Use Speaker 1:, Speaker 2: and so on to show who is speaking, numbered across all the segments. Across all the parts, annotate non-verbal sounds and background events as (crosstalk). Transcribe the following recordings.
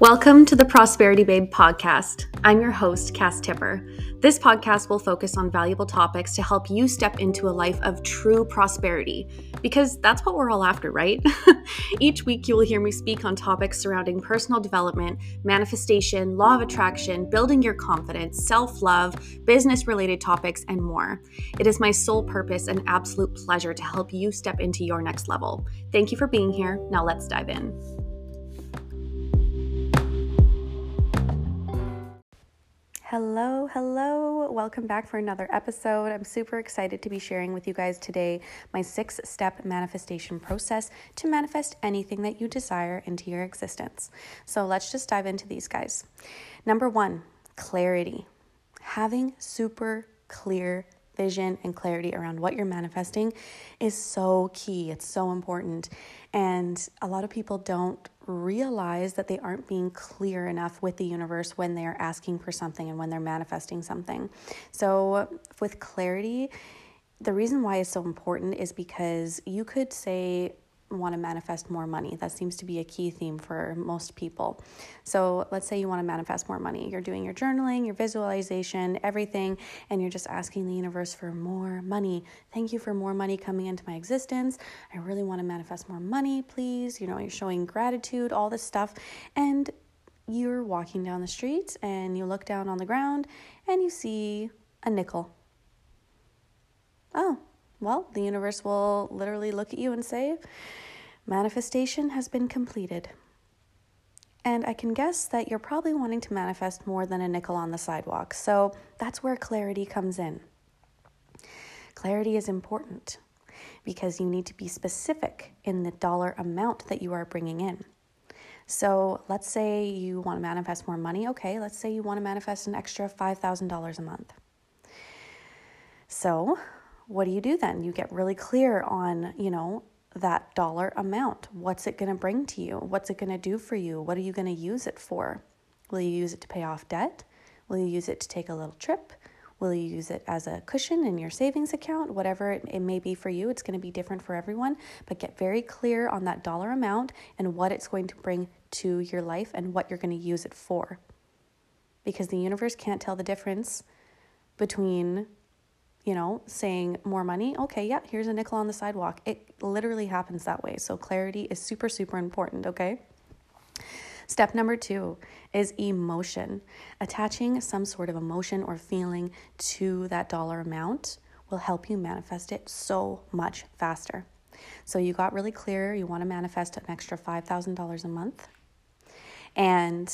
Speaker 1: Welcome to the Prosperity Babe podcast. I'm your host, Cass Tipper. This podcast will focus on valuable topics to help you step into a life of true prosperity, because that's what we're all after, right? (laughs) Each week, you will hear me speak on topics surrounding personal development, manifestation, law of attraction, building your confidence, self love, business related topics, and more. It is my sole purpose and absolute pleasure to help you step into your next level. Thank you for being here. Now, let's dive in. Hello, hello. Welcome back for another episode. I'm super excited to be sharing with you guys today my six step manifestation process to manifest anything that you desire into your existence. So let's just dive into these guys. Number one, clarity. Having super clear vision and clarity around what you're manifesting is so key. It's so important. And a lot of people don't realize that they aren't being clear enough with the universe when they're asking for something and when they're manifesting something. So, with clarity, the reason why it's so important is because you could say, want to manifest more money. That seems to be a key theme for most people. So, let's say you want to manifest more money. You're doing your journaling, your visualization, everything, and you're just asking the universe for more money. Thank you for more money coming into my existence. I really want to manifest more money, please. You know, you're showing gratitude, all this stuff. And you're walking down the street and you look down on the ground and you see a nickel. Oh, well, the universe will literally look at you and say, Manifestation has been completed. And I can guess that you're probably wanting to manifest more than a nickel on the sidewalk. So that's where clarity comes in. Clarity is important because you need to be specific in the dollar amount that you are bringing in. So let's say you want to manifest more money. Okay, let's say you want to manifest an extra $5,000 a month. So what do you do then? You get really clear on, you know, that dollar amount. What's it going to bring to you? What's it going to do for you? What are you going to use it for? Will you use it to pay off debt? Will you use it to take a little trip? Will you use it as a cushion in your savings account? Whatever it, it may be for you, it's going to be different for everyone. But get very clear on that dollar amount and what it's going to bring to your life and what you're going to use it for. Because the universe can't tell the difference between you know, saying more money, okay, yeah, here's a nickel on the sidewalk. It literally happens that way. So clarity is super, super important, okay? Step number two is emotion. Attaching some sort of emotion or feeling to that dollar amount will help you manifest it so much faster. So you got really clear, you want to manifest an extra $5,000 a month. And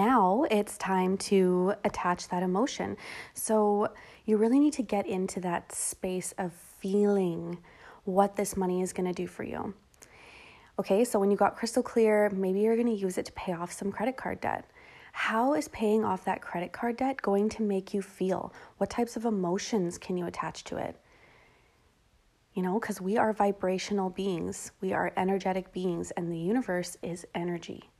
Speaker 1: now it's time to attach that emotion. So you really need to get into that space of feeling what this money is going to do for you. Okay, so when you got crystal clear, maybe you're going to use it to pay off some credit card debt. How is paying off that credit card debt going to make you feel? What types of emotions can you attach to it? You know, because we are vibrational beings, we are energetic beings, and the universe is energy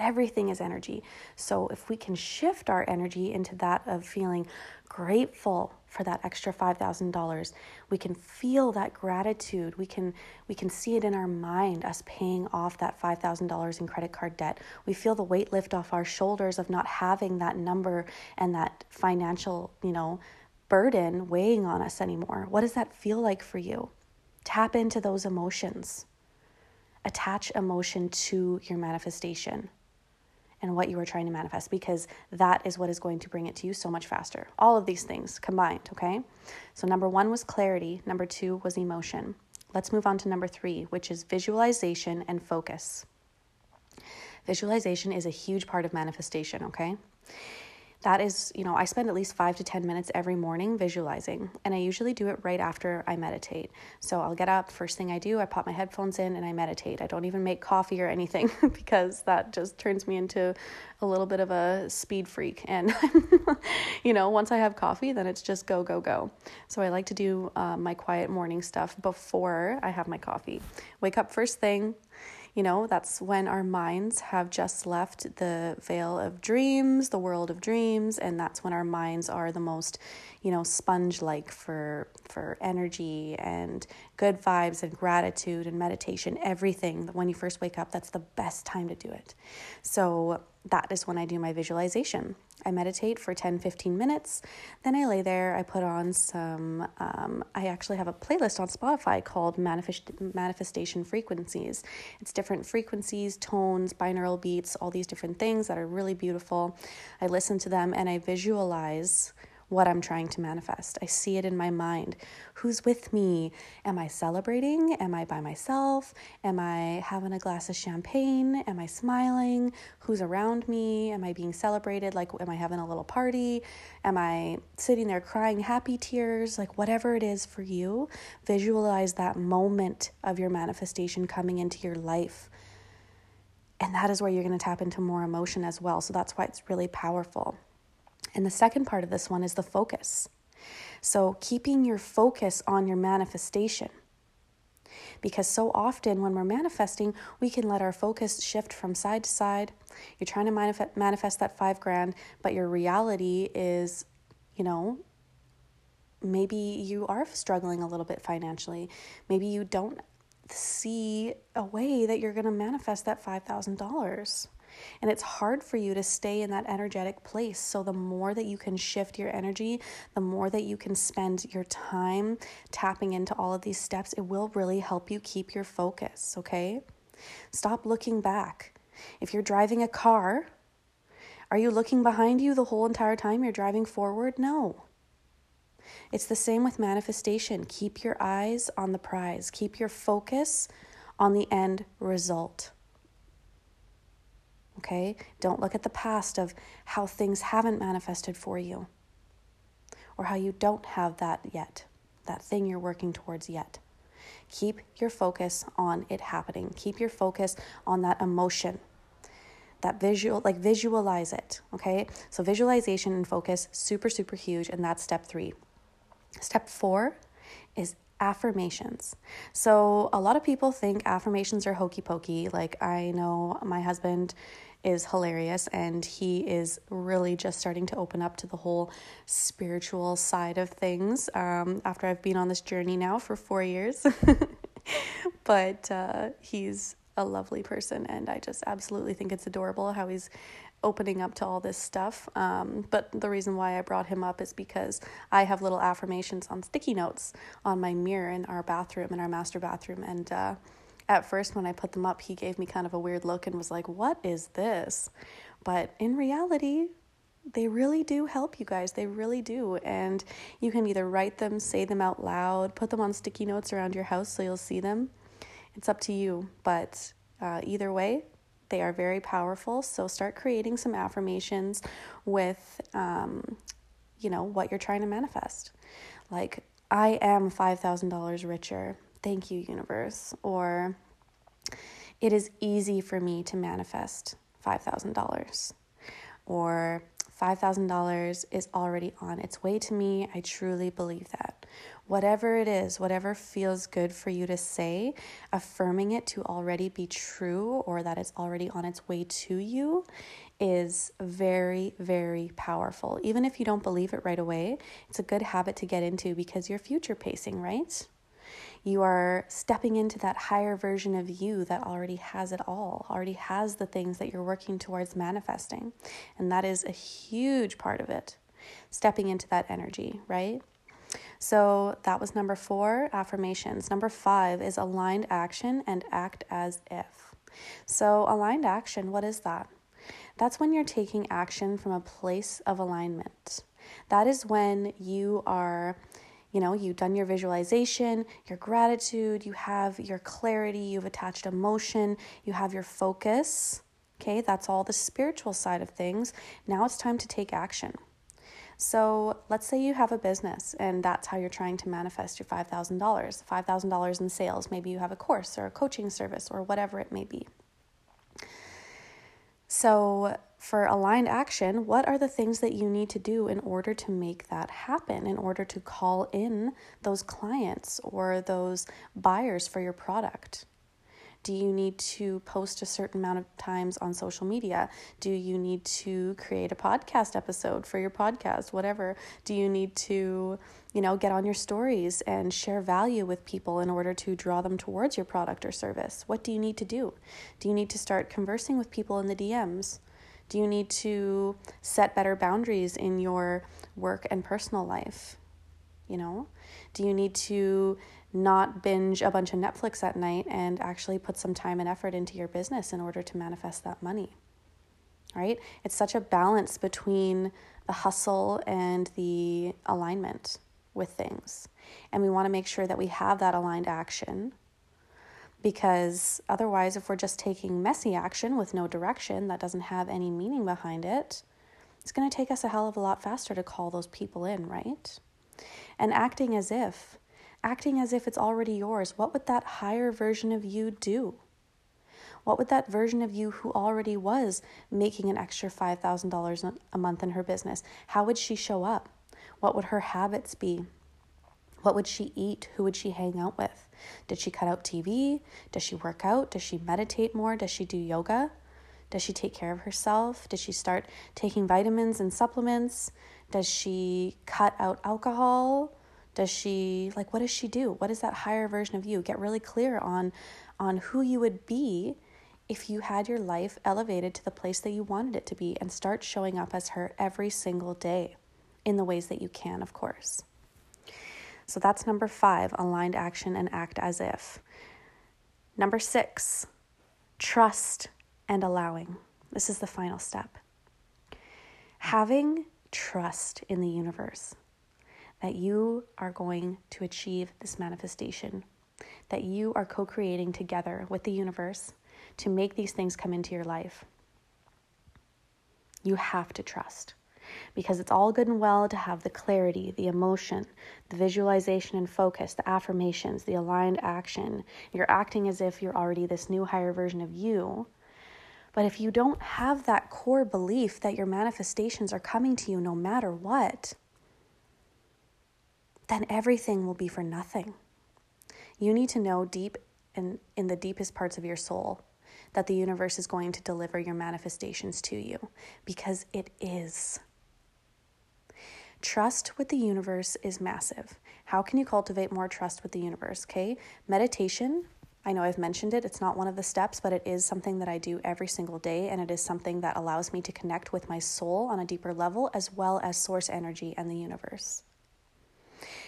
Speaker 1: everything is energy. So if we can shift our energy into that of feeling grateful for that extra $5,000, we can feel that gratitude. We can we can see it in our mind us paying off that $5,000 in credit card debt. We feel the weight lift off our shoulders of not having that number and that financial, you know, burden weighing on us anymore. What does that feel like for you? Tap into those emotions. Attach emotion to your manifestation and what you are trying to manifest because that is what is going to bring it to you so much faster. All of these things combined, okay? So, number one was clarity, number two was emotion. Let's move on to number three, which is visualization and focus. Visualization is a huge part of manifestation, okay? That is, you know, I spend at least five to 10 minutes every morning visualizing, and I usually do it right after I meditate. So I'll get up, first thing I do, I pop my headphones in and I meditate. I don't even make coffee or anything (laughs) because that just turns me into a little bit of a speed freak. (laughs) And, you know, once I have coffee, then it's just go, go, go. So I like to do uh, my quiet morning stuff before I have my coffee. Wake up first thing you know, that's when our minds have just left the veil of dreams, the world of dreams, and that's when our minds are the most, you know, sponge like for for energy and good vibes and gratitude and meditation, everything. When you first wake up, that's the best time to do it. So that is when I do my visualization. I meditate for 10 15 minutes. Then I lay there. I put on some, um, I actually have a playlist on Spotify called Manifest- Manifestation Frequencies. It's different frequencies, tones, binaural beats, all these different things that are really beautiful. I listen to them and I visualize what I'm trying to manifest. I see it in my mind. Who's with me? Am I celebrating? Am I by myself? Am I having a glass of champagne? Am I smiling? Who's around me? Am I being celebrated? Like, am I having a little party? Am I sitting there crying happy tears? Like, whatever it is for you, visualize that moment of your manifestation coming into your life. And that is where you're going to tap into more emotion as well. So that's why it's really powerful. And the second part of this one is the focus. So, keeping your focus on your manifestation. Because so often when we're manifesting, we can let our focus shift from side to side. You're trying to manifest, that five grand, but your reality is, you know, maybe you are struggling a little bit financially. Maybe you don't see a way that you're going to manifest that $5,000. And it's hard for you to stay in that energetic place. So, the more that you can shift your energy, the more that you can spend your time tapping into all of these steps, it will really help you keep your focus, okay? Stop looking back. If you're driving a car, are you looking behind you the whole entire time you're driving forward? No. It's the same with manifestation. Keep your eyes on the prize, keep your focus on the end result. Okay? Don't look at the past of how things haven't manifested for you or how you don't have that yet, that thing you're working towards yet. Keep your focus on it happening. Keep your focus on that emotion. That visual, like visualize it, okay? So, visualization and focus, super, super huge, and that's step three. Step four is affirmations. So, a lot of people think affirmations are hokey pokey. Like, I know my husband is hilarious and he is really just starting to open up to the whole spiritual side of things um, after I've been on this journey now for four years. (laughs) but uh, he's a lovely person and I just absolutely think it's adorable how he's opening up to all this stuff. Um, but the reason why I brought him up is because I have little affirmations on sticky notes on my mirror in our bathroom, in our master bathroom. And uh, at first, when I put them up, he gave me kind of a weird look and was like, What is this? But in reality, they really do help you guys. They really do. And you can either write them, say them out loud, put them on sticky notes around your house so you'll see them. It's up to you. But uh, either way, they are very powerful. So start creating some affirmations with, um, you know, what you're trying to manifest. Like, I am $5,000 richer. Thank you, universe. Or it is easy for me to manifest $5,000. Or $5,000 is already on its way to me. I truly believe that. Whatever it is, whatever feels good for you to say, affirming it to already be true or that it's already on its way to you is very, very powerful. Even if you don't believe it right away, it's a good habit to get into because you're future pacing, right? You are stepping into that higher version of you that already has it all, already has the things that you're working towards manifesting. And that is a huge part of it. Stepping into that energy, right? So that was number four affirmations. Number five is aligned action and act as if. So, aligned action, what is that? That's when you're taking action from a place of alignment. That is when you are you know, you've done your visualization, your gratitude, you have your clarity, you've attached emotion, you have your focus. Okay, that's all the spiritual side of things. Now it's time to take action. So let's say you have a business and that's how you're trying to manifest your $5,000, $5,000 in sales. Maybe you have a course or a coaching service or whatever it may be. So, for aligned action, what are the things that you need to do in order to make that happen, in order to call in those clients or those buyers for your product? Do you need to post a certain amount of times on social media? Do you need to create a podcast episode for your podcast? Whatever. Do you need to, you know, get on your stories and share value with people in order to draw them towards your product or service? What do you need to do? Do you need to start conversing with people in the DMs? Do you need to set better boundaries in your work and personal life? You know, do you need to not binge a bunch of Netflix at night and actually put some time and effort into your business in order to manifest that money? Right? It's such a balance between the hustle and the alignment with things. And we want to make sure that we have that aligned action because otherwise, if we're just taking messy action with no direction that doesn't have any meaning behind it, it's going to take us a hell of a lot faster to call those people in, right? And acting as if, acting as if it's already yours, what would that higher version of you do? What would that version of you who already was making an extra $5,000 a month in her business, how would she show up? What would her habits be? What would she eat? Who would she hang out with? Did she cut out TV? Does she work out? Does she meditate more? Does she do yoga? Does she take care of herself? Does she start taking vitamins and supplements? Does she cut out alcohol? Does she like what does she do? What is that higher version of you? Get really clear on on who you would be if you had your life elevated to the place that you wanted it to be and start showing up as her every single day in the ways that you can, of course. So that's number five aligned action and act as if. Number six, trust and allowing. This is the final step. Having trust in the universe that you are going to achieve this manifestation, that you are co creating together with the universe to make these things come into your life. You have to trust because it's all good and well to have the clarity, the emotion, the visualization and focus, the affirmations, the aligned action. You're acting as if you're already this new higher version of you. But if you don't have that core belief that your manifestations are coming to you no matter what, then everything will be for nothing. You need to know deep and in the deepest parts of your soul that the universe is going to deliver your manifestations to you because it is. Trust with the universe is massive. How can you cultivate more trust with the universe? Okay, meditation. I know I've mentioned it, it's not one of the steps, but it is something that I do every single day, and it is something that allows me to connect with my soul on a deeper level, as well as source energy and the universe.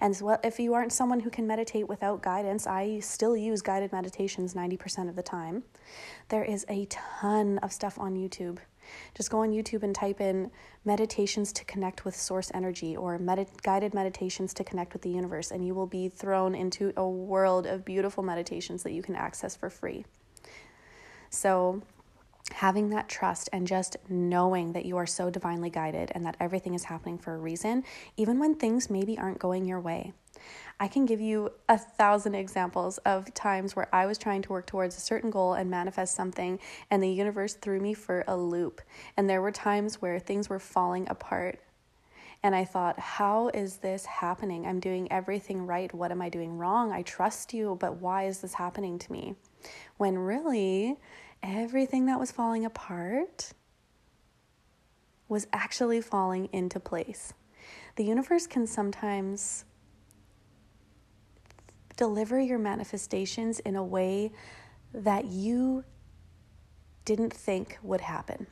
Speaker 1: And well, if you aren't someone who can meditate without guidance, I still use guided meditations 90% of the time. There is a ton of stuff on YouTube just go on YouTube and type in meditations to connect with source energy or med- guided meditations to connect with the universe, and you will be thrown into a world of beautiful meditations that you can access for free. So, having that trust and just knowing that you are so divinely guided and that everything is happening for a reason, even when things maybe aren't going your way. I can give you a thousand examples of times where I was trying to work towards a certain goal and manifest something, and the universe threw me for a loop. And there were times where things were falling apart. And I thought, how is this happening? I'm doing everything right. What am I doing wrong? I trust you, but why is this happening to me? When really, everything that was falling apart was actually falling into place. The universe can sometimes deliver your manifestations in a way that you didn't think would happen.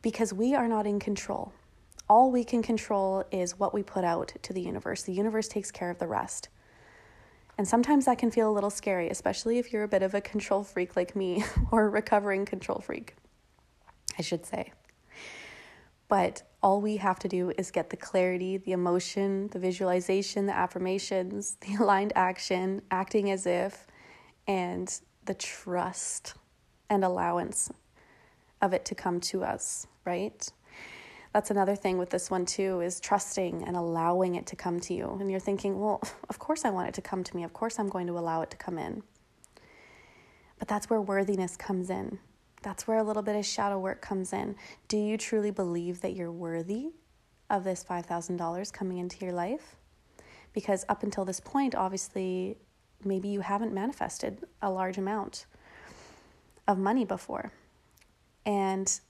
Speaker 1: Because we are not in control. All we can control is what we put out to the universe. The universe takes care of the rest. And sometimes that can feel a little scary, especially if you're a bit of a control freak like me (laughs) or a recovering control freak, I should say. But all we have to do is get the clarity, the emotion, the visualization, the affirmations, (laughs) the aligned action, acting as if, and the trust and allowance of it to come to us, right? That's another thing with this one too is trusting and allowing it to come to you. And you're thinking, well, (laughs) of course I want it to come to me. Of course I'm going to allow it to come in. But that's where worthiness comes in. That's where a little bit of shadow work comes in. Do you truly believe that you're worthy of this $5,000 coming into your life? Because up until this point, obviously, maybe you haven't manifested a large amount of money before. And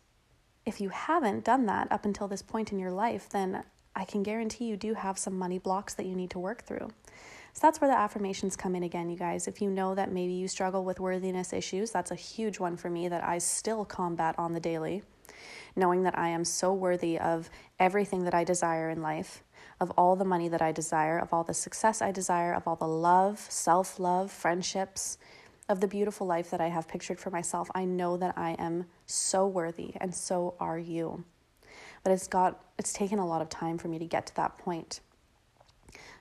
Speaker 1: if you haven't done that up until this point in your life, then I can guarantee you do have some money blocks that you need to work through. So that's where the affirmations come in again, you guys. If you know that maybe you struggle with worthiness issues, that's a huge one for me that I still combat on the daily. Knowing that I am so worthy of everything that I desire in life, of all the money that I desire, of all the success I desire, of all the love, self love, friendships, of the beautiful life that I have pictured for myself. I know that I am so worthy, and so are you. But it's got it's taken a lot of time for me to get to that point.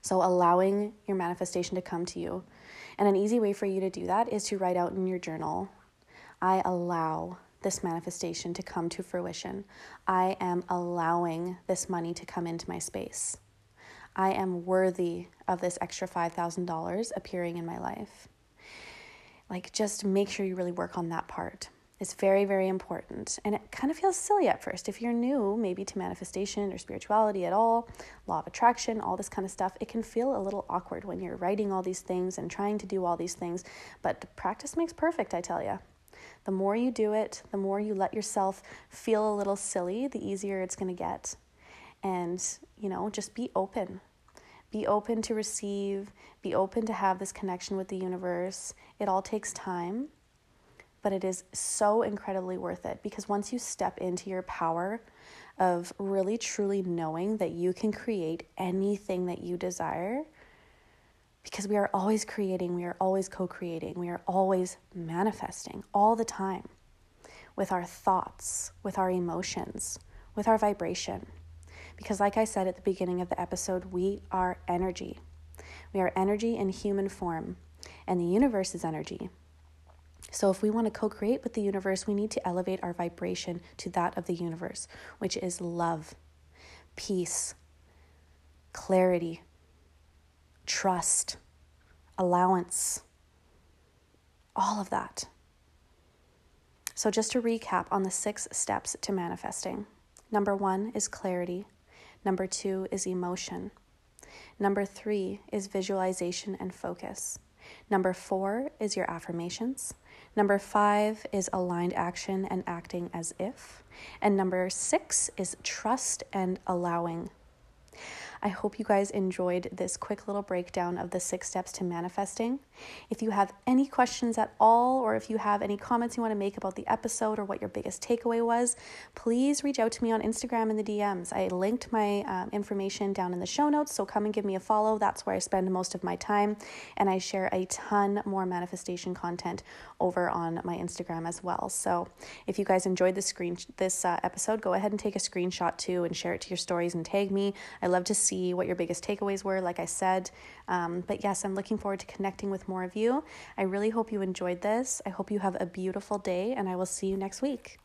Speaker 1: So, allowing your manifestation to come to you. And an easy way for you to do that is to write out in your journal I allow this manifestation to come to fruition. I am allowing this money to come into my space. I am worthy of this extra $5,000 appearing in my life. Like, just make sure you really work on that part. It's very, very important. And it kind of feels silly at first. If you're new, maybe to manifestation or spirituality at all, law of attraction, all this kind of stuff, it can feel a little awkward when you're writing all these things and trying to do all these things. But practice makes perfect, I tell you. The more you do it, the more you let yourself feel a little silly, the easier it's going to get. And, you know, just be open. Be open to receive, be open to have this connection with the universe. It all takes time but it is so incredibly worth it because once you step into your power of really truly knowing that you can create anything that you desire, because we are always creating, we are always co creating, we are always manifesting all the time with our thoughts, with our emotions, with our vibration. Because, like I said at the beginning of the episode, we are energy. We are energy in human form, and the universe is energy. So, if we want to co create with the universe, we need to elevate our vibration to that of the universe, which is love, peace, clarity, trust, allowance, all of that. So, just to recap on the six steps to manifesting number one is clarity, number two is emotion, number three is visualization and focus. Number four is your affirmations. Number five is aligned action and acting as if. And number six is trust and allowing. I hope you guys enjoyed this quick little breakdown of the six steps to manifesting. If you have any questions at all, or if you have any comments you want to make about the episode or what your biggest takeaway was, please reach out to me on Instagram in the DMs. I linked my um, information down in the show notes, so come and give me a follow. That's where I spend most of my time, and I share a ton more manifestation content over on my Instagram as well. So if you guys enjoyed this screen this uh, episode, go ahead and take a screenshot too and share it to your stories and tag me. I love to see what your biggest takeaways were, like I said. Um, but yes, I'm looking forward to connecting with more of you. I really hope you enjoyed this. I hope you have a beautiful day, and I will see you next week.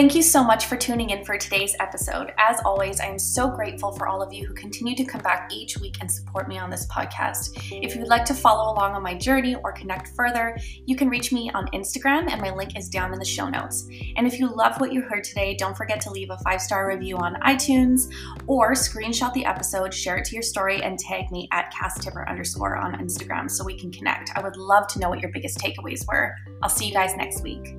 Speaker 2: Thank you so much for tuning in for today's episode. As always, I am so grateful for all of you who continue to come back each week and support me on this podcast. If you would like to follow along on my journey or connect further, you can reach me on Instagram, and my link is down in the show notes. And if you love what you heard today, don't forget to leave a five star review on iTunes or screenshot the episode, share it to your story, and tag me at casstipper underscore on Instagram so we can connect. I would love to know what your biggest takeaways were. I'll see you guys next week.